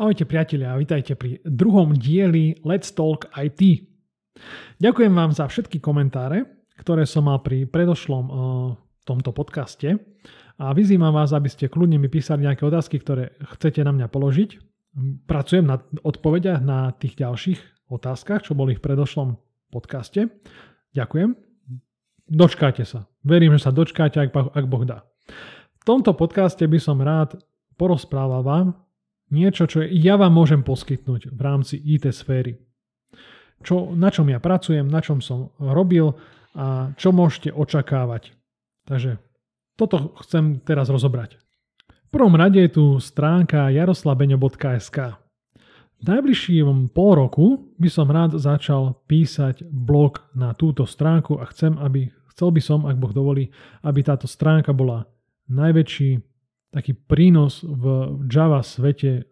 Ahojte priatelia a vitajte pri druhom dieli Let's Talk IT. Ďakujem vám za všetky komentáre, ktoré som mal pri predošlom uh, tomto podcaste a vyzývam vás, aby ste kľudne mi písali nejaké otázky, ktoré chcete na mňa položiť. Pracujem na odpovediach na tých ďalších otázkach, čo boli v predošlom podcaste. Ďakujem. Dočkáte sa. Verím, že sa dočkáte, ak, ak Boh dá. V tomto podcaste by som rád porozprával vám niečo, čo ja vám môžem poskytnúť v rámci IT sféry. Čo, na čom ja pracujem, na čom som robil a čo môžete očakávať. Takže toto chcem teraz rozobrať. V prvom rade je tu stránka jaroslabeňo.sk. V najbližším pol roku by som rád začal písať blog na túto stránku a chcem, aby, chcel by som, ak Boh dovolí, aby táto stránka bola najväčší taký prínos v Java svete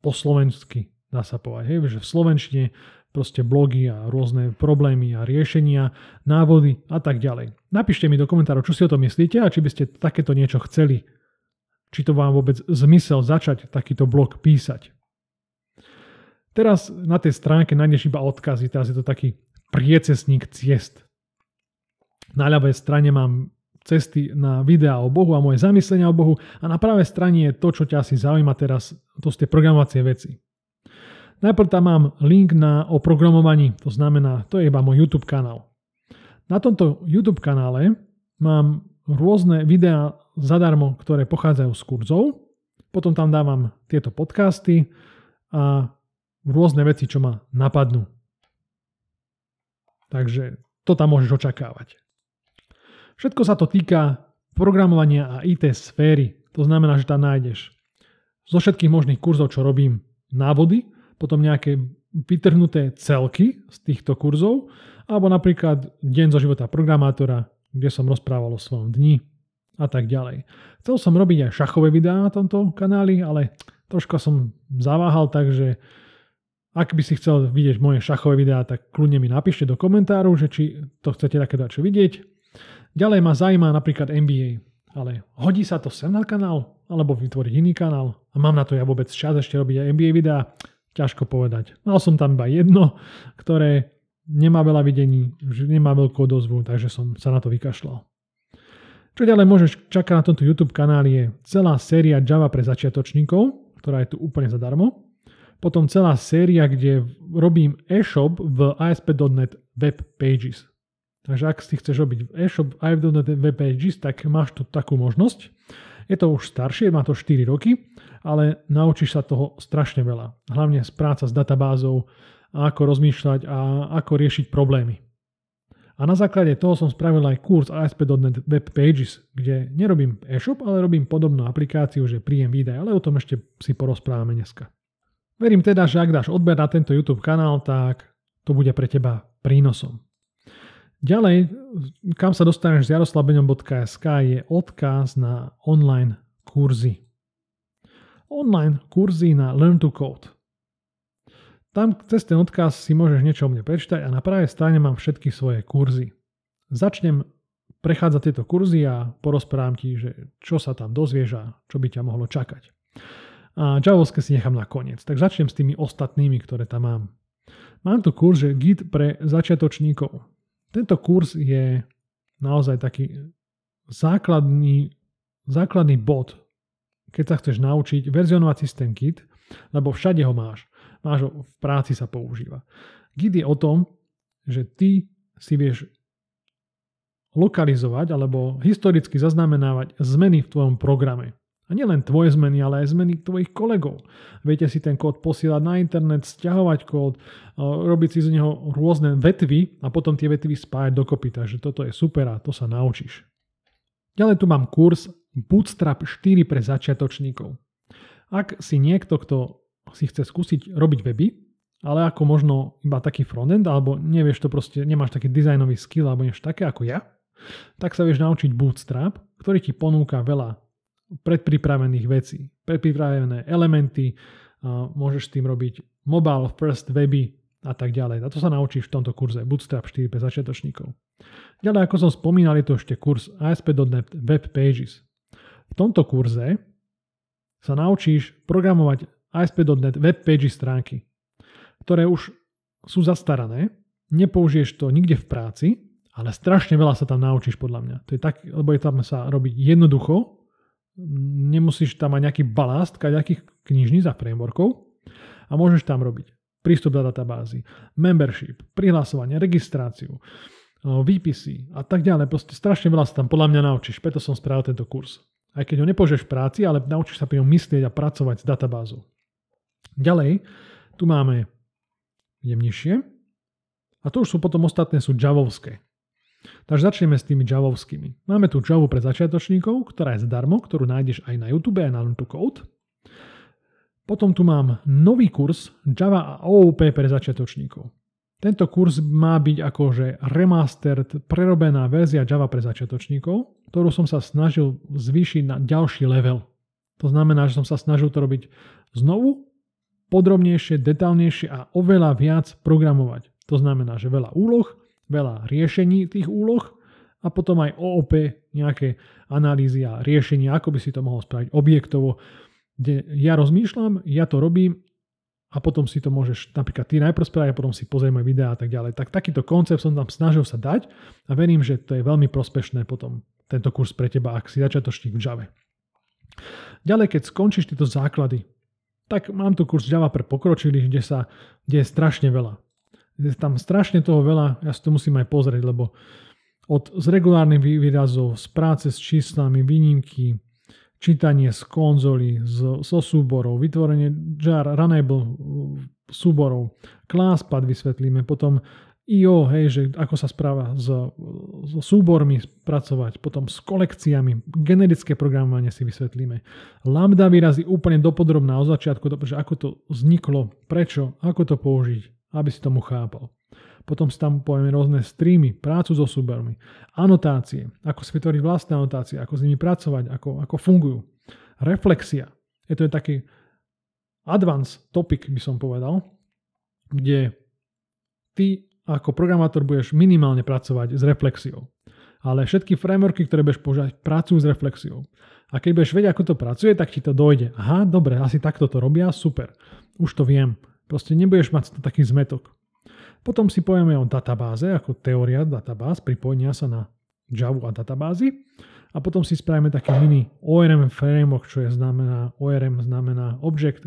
po slovensky, dá sa povedať. Hej, že v slovenčine proste blogy a rôzne problémy a riešenia, návody a tak ďalej. Napíšte mi do komentárov, čo si o tom myslíte a či by ste takéto niečo chceli. Či to vám vôbec zmysel začať takýto blog písať. Teraz na tej stránke nájdeš iba odkazy, teraz je to taký priecesník ciest. Na ľavej strane mám cesty na videá o Bohu a moje zamyslenia o Bohu a na pravej strane je to, čo ťa asi zaujíma teraz, to sú tie programovacie veci. Najprv tam mám link na o programovaní, to znamená, to je iba môj YouTube kanál. Na tomto YouTube kanále mám rôzne videá zadarmo, ktoré pochádzajú z kurzov, potom tam dávam tieto podcasty a rôzne veci, čo ma napadnú. Takže to tam môžeš očakávať. Všetko sa to týka programovania a IT sféry. To znamená, že tam nájdeš zo všetkých možných kurzov, čo robím, návody, potom nejaké vytrhnuté celky z týchto kurzov, alebo napríklad deň zo života programátora, kde som rozprával o svojom dni a tak ďalej. Chcel som robiť aj šachové videá na tomto kanáli, ale troška som zaváhal, takže ak by si chcel vidieť moje šachové videá, tak kľudne mi napíšte do komentáru, že či to chcete takéto čo vidieť. Ďalej ma zaujíma napríklad NBA, ale hodí sa to sem na kanál, alebo vytvoriť iný kanál a mám na to ja vôbec čas ešte robiť aj NBA videá, ťažko povedať. Mal som tam iba jedno, ktoré nemá veľa videní, nemá veľkú odozvu, takže som sa na to vykašľal. Čo ďalej môžeš čakať na tomto YouTube kanáli je celá séria Java pre začiatočníkov, ktorá je tu úplne zadarmo. Potom celá séria, kde robím e-shop v ASP.NET Web Pages. Takže ak si chceš robiť e-shop aj v web pages, tak máš tu takú možnosť. Je to už staršie, má to 4 roky, ale naučíš sa toho strašne veľa. Hlavne práca s databázou, ako rozmýšľať a ako riešiť problémy. A na základe toho som spravil aj kurz ASP.NET Web Pages, kde nerobím e-shop, ale robím podobnú aplikáciu, že príjem výdaj, ale o tom ešte si porozprávame dneska. Verím teda, že ak dáš odber na tento YouTube kanál, tak to bude pre teba prínosom. Ďalej, kam sa dostaneš z jaroslabeňom.sk je odkaz na online kurzy. Online kurzy na Learn to Code. Tam cez ten odkaz si môžeš niečo o mne prečítať a na pravej strane mám všetky svoje kurzy. Začnem prechádzať tieto kurzy a porozprávam ti, že čo sa tam dozvieš a čo by ťa mohlo čakať. A Javovské si nechám na koniec, tak začnem s tými ostatnými, ktoré tam mám. Mám tu kurz, že Git pre začiatočníkov. Tento kurz je naozaj taký základný, základný bod, keď sa chceš naučiť verzionovať systém Git, lebo všade ho máš. Máš ho v práci sa používa. Git je o tom, že ty si vieš lokalizovať alebo historicky zaznamenávať zmeny v tvojom programe. A nielen tvoje zmeny, ale aj zmeny tvojich kolegov. Viete si ten kód posielať na internet, stiahovať kód, robiť si z neho rôzne vetvy a potom tie vetvy spájať dokopy. Takže toto je super a to sa naučíš. Ďalej tu mám kurz Bootstrap 4 pre začiatočníkov. Ak si niekto, kto si chce skúsiť robiť weby, ale ako možno iba taký frontend, alebo nevieš to proste, nemáš taký dizajnový skill alebo niečo také ako ja, tak sa vieš naučiť Bootstrap, ktorý ti ponúka veľa predpripravených vecí, predpripravené elementy, môžeš s tým robiť mobile first weby a tak ďalej. A to sa naučíš v tomto kurze Bootstrap 4 pre začiatočníkov. Ďalej, ako som spomínal, je to ešte kurz ASP.NET Web Pages. V tomto kurze sa naučíš programovať ASP.NET web page stránky, ktoré už sú zastarané, nepoužiješ to nikde v práci, ale strašne veľa sa tam naučíš podľa mňa. To je tak, lebo je tam sa robiť jednoducho, nemusíš tam mať nejaký balast nejakých knižníc a frameworkov a môžeš tam robiť prístup do databázy, membership, prihlasovanie, registráciu, výpisy a tak ďalej. Proste strašne veľa sa tam podľa mňa naučíš, preto som spravil tento kurz. Aj keď ho nepožeš v práci, ale naučíš sa pri ňom myslieť a pracovať s databázou. Ďalej, tu máme jemnejšie a to už sú potom ostatné sú javovské. Takže začneme s tými javovskými. Máme tu Java pre začiatočníkov, ktorá je zadarmo, ktorú nájdeš aj na YouTube a na Learn to Code. Potom tu mám nový kurz Java a OOP pre začiatočníkov. Tento kurz má byť akože remastered, prerobená verzia Java pre začiatočníkov, ktorú som sa snažil zvýšiť na ďalší level. To znamená, že som sa snažil to robiť znovu, podrobnejšie, detálnejšie a oveľa viac programovať. To znamená, že veľa úloh, veľa riešení tých úloh a potom aj OOP, nejaké analýzy a riešenia, ako by si to mohol spraviť objektovo, kde ja rozmýšľam, ja to robím a potom si to môžeš napríklad ty najprv spraviť a potom si pozrieť moje videá a tak ďalej. Tak takýto koncept som tam snažil sa dať a verím, že to je veľmi prospešné potom tento kurz pre teba, ak si začiatočník v Java. Ďalej, keď skončíš tieto základy, tak mám tu kurz Java pre pokročilých, kde, sa, kde je strašne veľa. Je tam strašne toho veľa, ja si to musím aj pozrieť, lebo od z regulárnych výrazov, z práce s číslami, výnimky, čítanie z konzoly, z, zo súborov, vytvorenie jar, runnable uh, súborov, ClassPad vysvetlíme, potom IO, hej, že ako sa správa s, s súbormi pracovať, potom s kolekciami, generické programovanie si vysvetlíme. Lambda výrazy úplne dopodrobná od začiatku, že ako to vzniklo, prečo, ako to použiť aby si tomu chápal. Potom si tam povieme rôzne streamy, prácu so súbermi, anotácie, ako si vytvoriť vlastné anotácie, ako s nimi pracovať, ako, ako fungujú. Reflexia. Je to je taký advanced topic, by som povedal, kde ty ako programátor budeš minimálne pracovať s reflexiou. Ale všetky frameworky, ktoré budeš používať, pracujú s reflexiou. A keď budeš vedieť, ako to pracuje, tak ti to dojde. Aha, dobre, asi takto to robia, super. Už to viem. Proste nebudeš mať taký zmetok. Potom si povieme o databáze, ako teória databáz, pripojenia sa na Java a databázy. A potom si spravíme taký mini ORM framework, čo je znamená, ORM znamená Object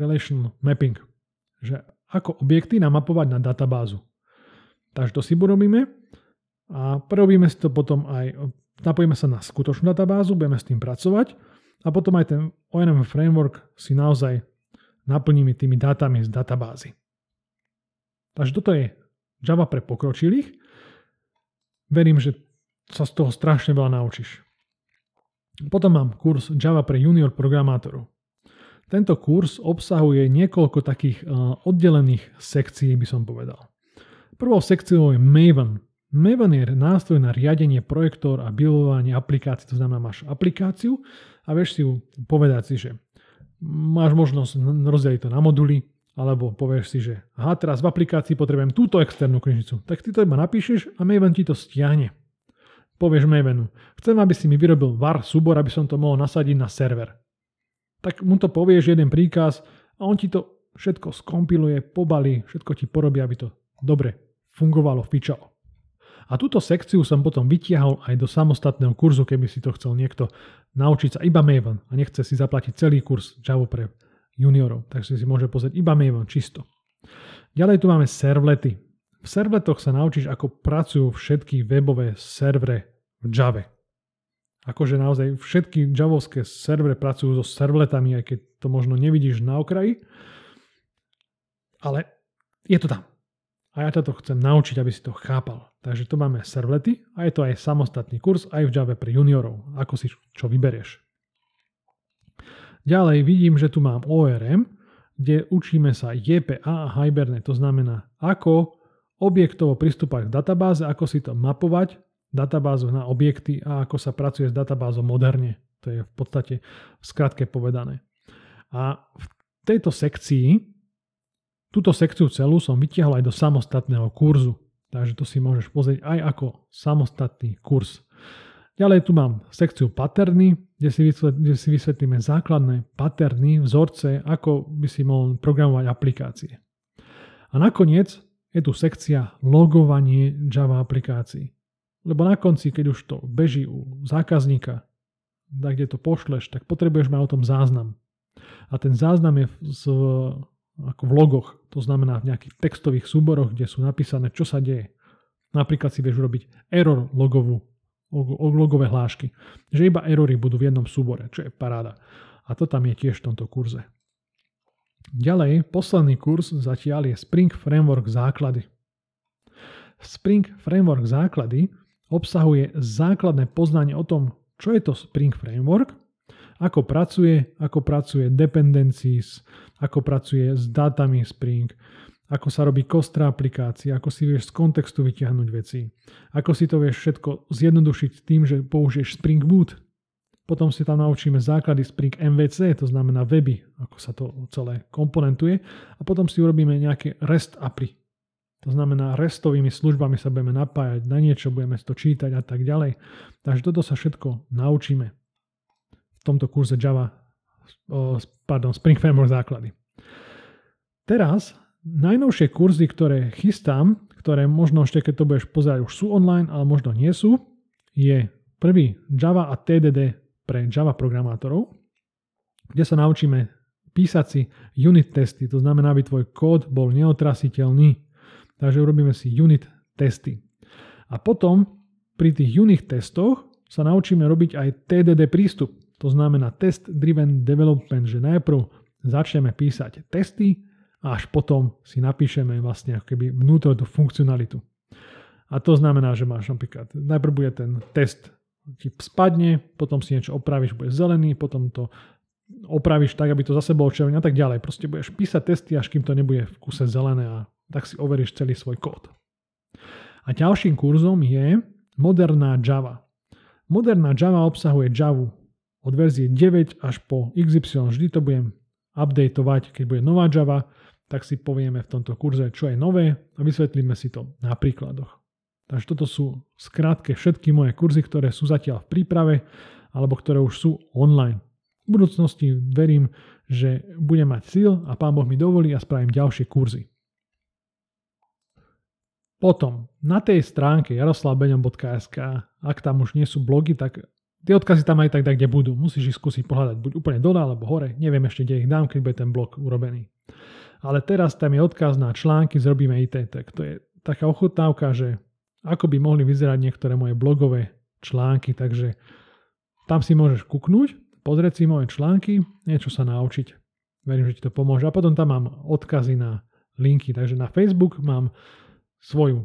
Relation Mapping. Že ako objekty namapovať na databázu. Takže to si urobíme a prerobíme si to potom aj, napojíme sa na skutočnú databázu, budeme s tým pracovať a potom aj ten ORM framework si naozaj naplníme tými dátami z databázy. Takže toto je Java pre pokročilých. Verím, že sa z toho strašne veľa naučíš. Potom mám kurz Java pre junior programátorov. Tento kurz obsahuje niekoľko takých oddelených sekcií, by som povedal. Prvou sekciou je Maven. Maven je nástroj na riadenie projektor a buildovanie aplikácií. To znamená, máš aplikáciu a vieš si ju povedať si, že máš možnosť rozdeliť to na moduly, alebo povieš si, že aha, teraz v aplikácii potrebujem túto externú knižnicu. Tak ty to iba napíšeš a Maven ti to stiahne. Povieš Mavenu, chcem, aby si mi vyrobil var súbor, aby som to mohol nasadiť na server. Tak mu to povieš jeden príkaz a on ti to všetko skompiluje, pobalí, všetko ti porobí, aby to dobre fungovalo, fičalo. A túto sekciu som potom vytiahol aj do samostatného kurzu, keby si to chcel niekto naučiť sa iba Maven a nechce si zaplatiť celý kurz Java pre juniorov. Takže si môže pozrieť iba Maven čisto. Ďalej tu máme servlety. V servletoch sa naučíš, ako pracujú všetky webové servere v Java. Akože naozaj všetky javovské servere pracujú so servletami, aj keď to možno nevidíš na okraji. Ale je to tam. A ja ťa to chcem naučiť, aby si to chápal. Takže tu máme servlety a je to aj samostatný kurz aj v Java pre juniorov, ako si čo vyberieš. Ďalej vidím, že tu mám ORM, kde učíme sa JPA a Hibernate, to znamená, ako objektovo pristúpať k databáze, ako si to mapovať, databázu na objekty a ako sa pracuje s databázou moderne. To je v podstate v skratke povedané. A v tejto sekcii Túto sekciu celú som vytiahol aj do samostatného kurzu, takže to si môžeš pozrieť aj ako samostatný kurz. Ďalej tu mám sekciu paterny, kde si, kde si vysvetlíme základné paterny, vzorce, ako by si mohol programovať aplikácie. A nakoniec je tu sekcia logovanie Java aplikácií. Lebo na konci, keď už to beží u zákazníka, kde to pošleš, tak potrebuješ mať o tom záznam. A ten záznam je z, ako v logoch, to znamená v nejakých textových súboroch, kde sú napísané, čo sa deje. Napríklad si vieš urobiť error logovú, logové hlášky. Že iba erory budú v jednom súbore, čo je paráda. A to tam je tiež v tomto kurze. Ďalej, posledný kurz zatiaľ je Spring Framework základy. Spring Framework základy obsahuje základné poznanie o tom, čo je to Spring Framework, ako pracuje, ako pracuje dependencies, ako pracuje s dátami Spring, ako sa robí kostra aplikácia, ako si vieš z kontextu vyťahnuť veci, ako si to vieš všetko zjednodušiť tým, že použiješ Spring Boot. Potom si tam naučíme základy Spring MVC, to znamená weby, ako sa to celé komponentuje a potom si urobíme nejaké REST API, to znamená, restovými službami sa budeme napájať, na niečo budeme to čítať a tak ďalej. Takže toto sa všetko naučíme v tomto kurze Java, pardon, Spring Framework základy. Teraz najnovšie kurzy, ktoré chystám, ktoré možno ešte keď to budeš pozerať už sú online, ale možno nie sú, je prvý Java a TDD pre Java programátorov, kde sa naučíme písať si unit testy, to znamená, aby tvoj kód bol neotrasiteľný, Takže urobíme si unit testy. A potom pri tých unit testoch sa naučíme robiť aj TDD prístup. To znamená Test Driven Development, že najprv začneme písať testy a až potom si napíšeme vlastne ako keby vnútro tú funkcionalitu. A to znamená, že máš napríklad, najprv bude ten test ti spadne, potom si niečo opravíš, bude zelený, potom to opravíš tak, aby to zase bolo červené a tak ďalej. Proste budeš písať testy, až kým to nebude v kuse zelené a tak si overíš celý svoj kód. A ďalším kurzom je moderná Java. Moderná Java obsahuje Java od verzie 9 až po XY. Vždy to budem updateovať, keď bude nová Java, tak si povieme v tomto kurze, čo je nové a vysvetlíme si to na príkladoch. Takže toto sú skrátke všetky moje kurzy, ktoré sú zatiaľ v príprave alebo ktoré už sú online. V budúcnosti verím, že budem mať síl a Pán Boh mi dovolí a spravím ďalšie kurzy. Potom, na tej stránke jaroslavbeňom.sk, ak tam už nie sú blogy, tak tie odkazy tam aj tak, kde budú. Musíš ich skúsiť pohľadať buď úplne dole alebo hore. Neviem ešte, kde ich dám, keď bude ten blog urobený. Ale teraz tam je odkaz na články Zrobíme IT. Tak to je taká ochutnávka, že ako by mohli vyzerať niektoré moje blogové články, takže tam si môžeš kuknúť, pozrieť si moje články, niečo sa naučiť. Verím, že ti to pomôže. A potom tam mám odkazy na linky. Takže na Facebook mám svoju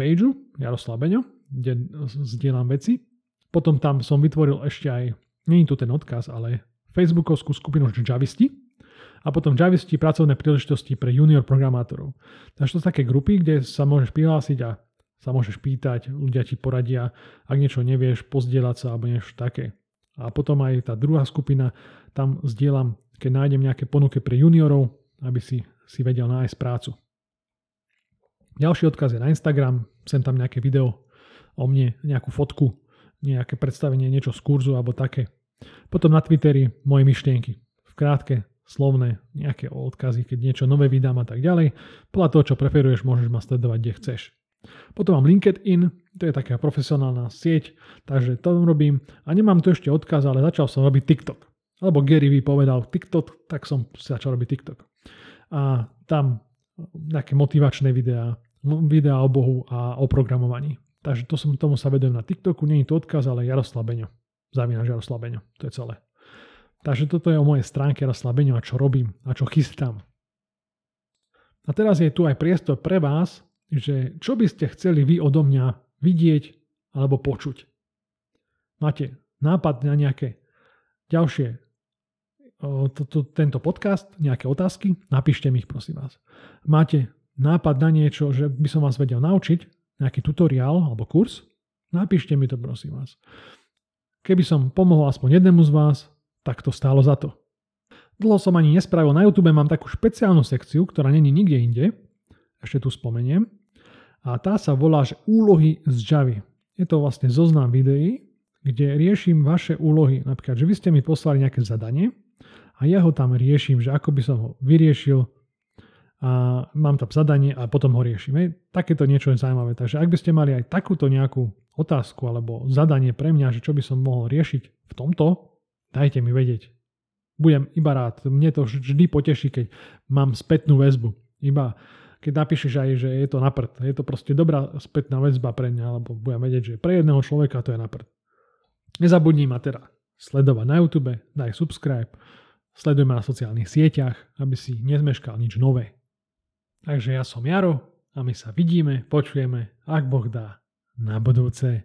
pageu Jaroslav Beňo, kde zdieľam veci. Potom tam som vytvoril ešte aj, nie je tu ten odkaz, ale facebookovskú skupinu Javisti a potom Javisti pracovné príležitosti pre junior programátorov. Takže to sú také grupy, kde sa môžeš prihlásiť a sa môžeš pýtať, ľudia ti poradia, ak niečo nevieš, pozdieľať sa alebo niečo také. A potom aj tá druhá skupina, tam zdieľam, keď nájdem nejaké ponuky pre juniorov, aby si, si vedel nájsť prácu. Ďalší odkaz je na Instagram, sem tam nejaké video o mne, nejakú fotku, nejaké predstavenie, niečo z kurzu alebo také. Potom na Twitteri moje myšlienky. V krátke, slovné, nejaké odkazy, keď niečo nové vydám a tak ďalej. Podľa toho, čo preferuješ, môžeš ma sledovať, kde chceš. Potom mám LinkedIn, to je taká profesionálna sieť, takže to robím. A nemám tu ešte odkaz, ale začal som robiť TikTok. Alebo Gary Vee povedal TikTok, tak som začal robiť TikTok. A tam nejaké motivačné videá, videa o Bohu a o programovaní. Takže to som, tomu sa vedujem na TikToku, nie je to odkaz, ale Jaroslav Beňo. Zavínaš Jaroslav Beňo, to je celé. Takže toto je o mojej stránke Jaroslav Beňo a čo robím a čo chystám. A teraz je tu aj priestor pre vás, že čo by ste chceli vy odo mňa vidieť alebo počuť. Máte nápad na nejaké ďalšie to, to, tento podcast, nejaké otázky, napíšte mi ich prosím vás. Máte nápad na niečo, že by som vás vedel naučiť, nejaký tutoriál alebo kurz, napíšte mi to prosím vás. Keby som pomohol aspoň jednému z vás, tak to stálo za to. Dlho som ani nespravil, na YouTube mám takú špeciálnu sekciu, ktorá není nikde inde, ešte tu spomeniem, a tá sa volá, že úlohy z Javy. Je to vlastne zoznam videí, kde riešim vaše úlohy. Napríklad, že vy ste mi poslali nejaké zadanie a ja ho tam riešim, že ako by som ho vyriešil a mám tam zadanie a potom ho riešim. Hej. Takéto niečo je zaujímavé. Takže ak by ste mali aj takúto nejakú otázku alebo zadanie pre mňa, že čo by som mohol riešiť v tomto, dajte mi vedieť. Budem iba rád. Mne to vždy poteší, keď mám spätnú väzbu. Iba keď napíšeš aj, že je to na prd. Je to proste dobrá spätná väzba pre mňa, lebo budem vedieť, že pre jedného človeka to je na prd. Nezabudni ma teda sledovať na YouTube, daj subscribe, sleduj ma na sociálnych sieťach, aby si nezmeškal nič nové. Takže ja som Jaro a my sa vidíme, počujeme, ak Boh dá, na budúce.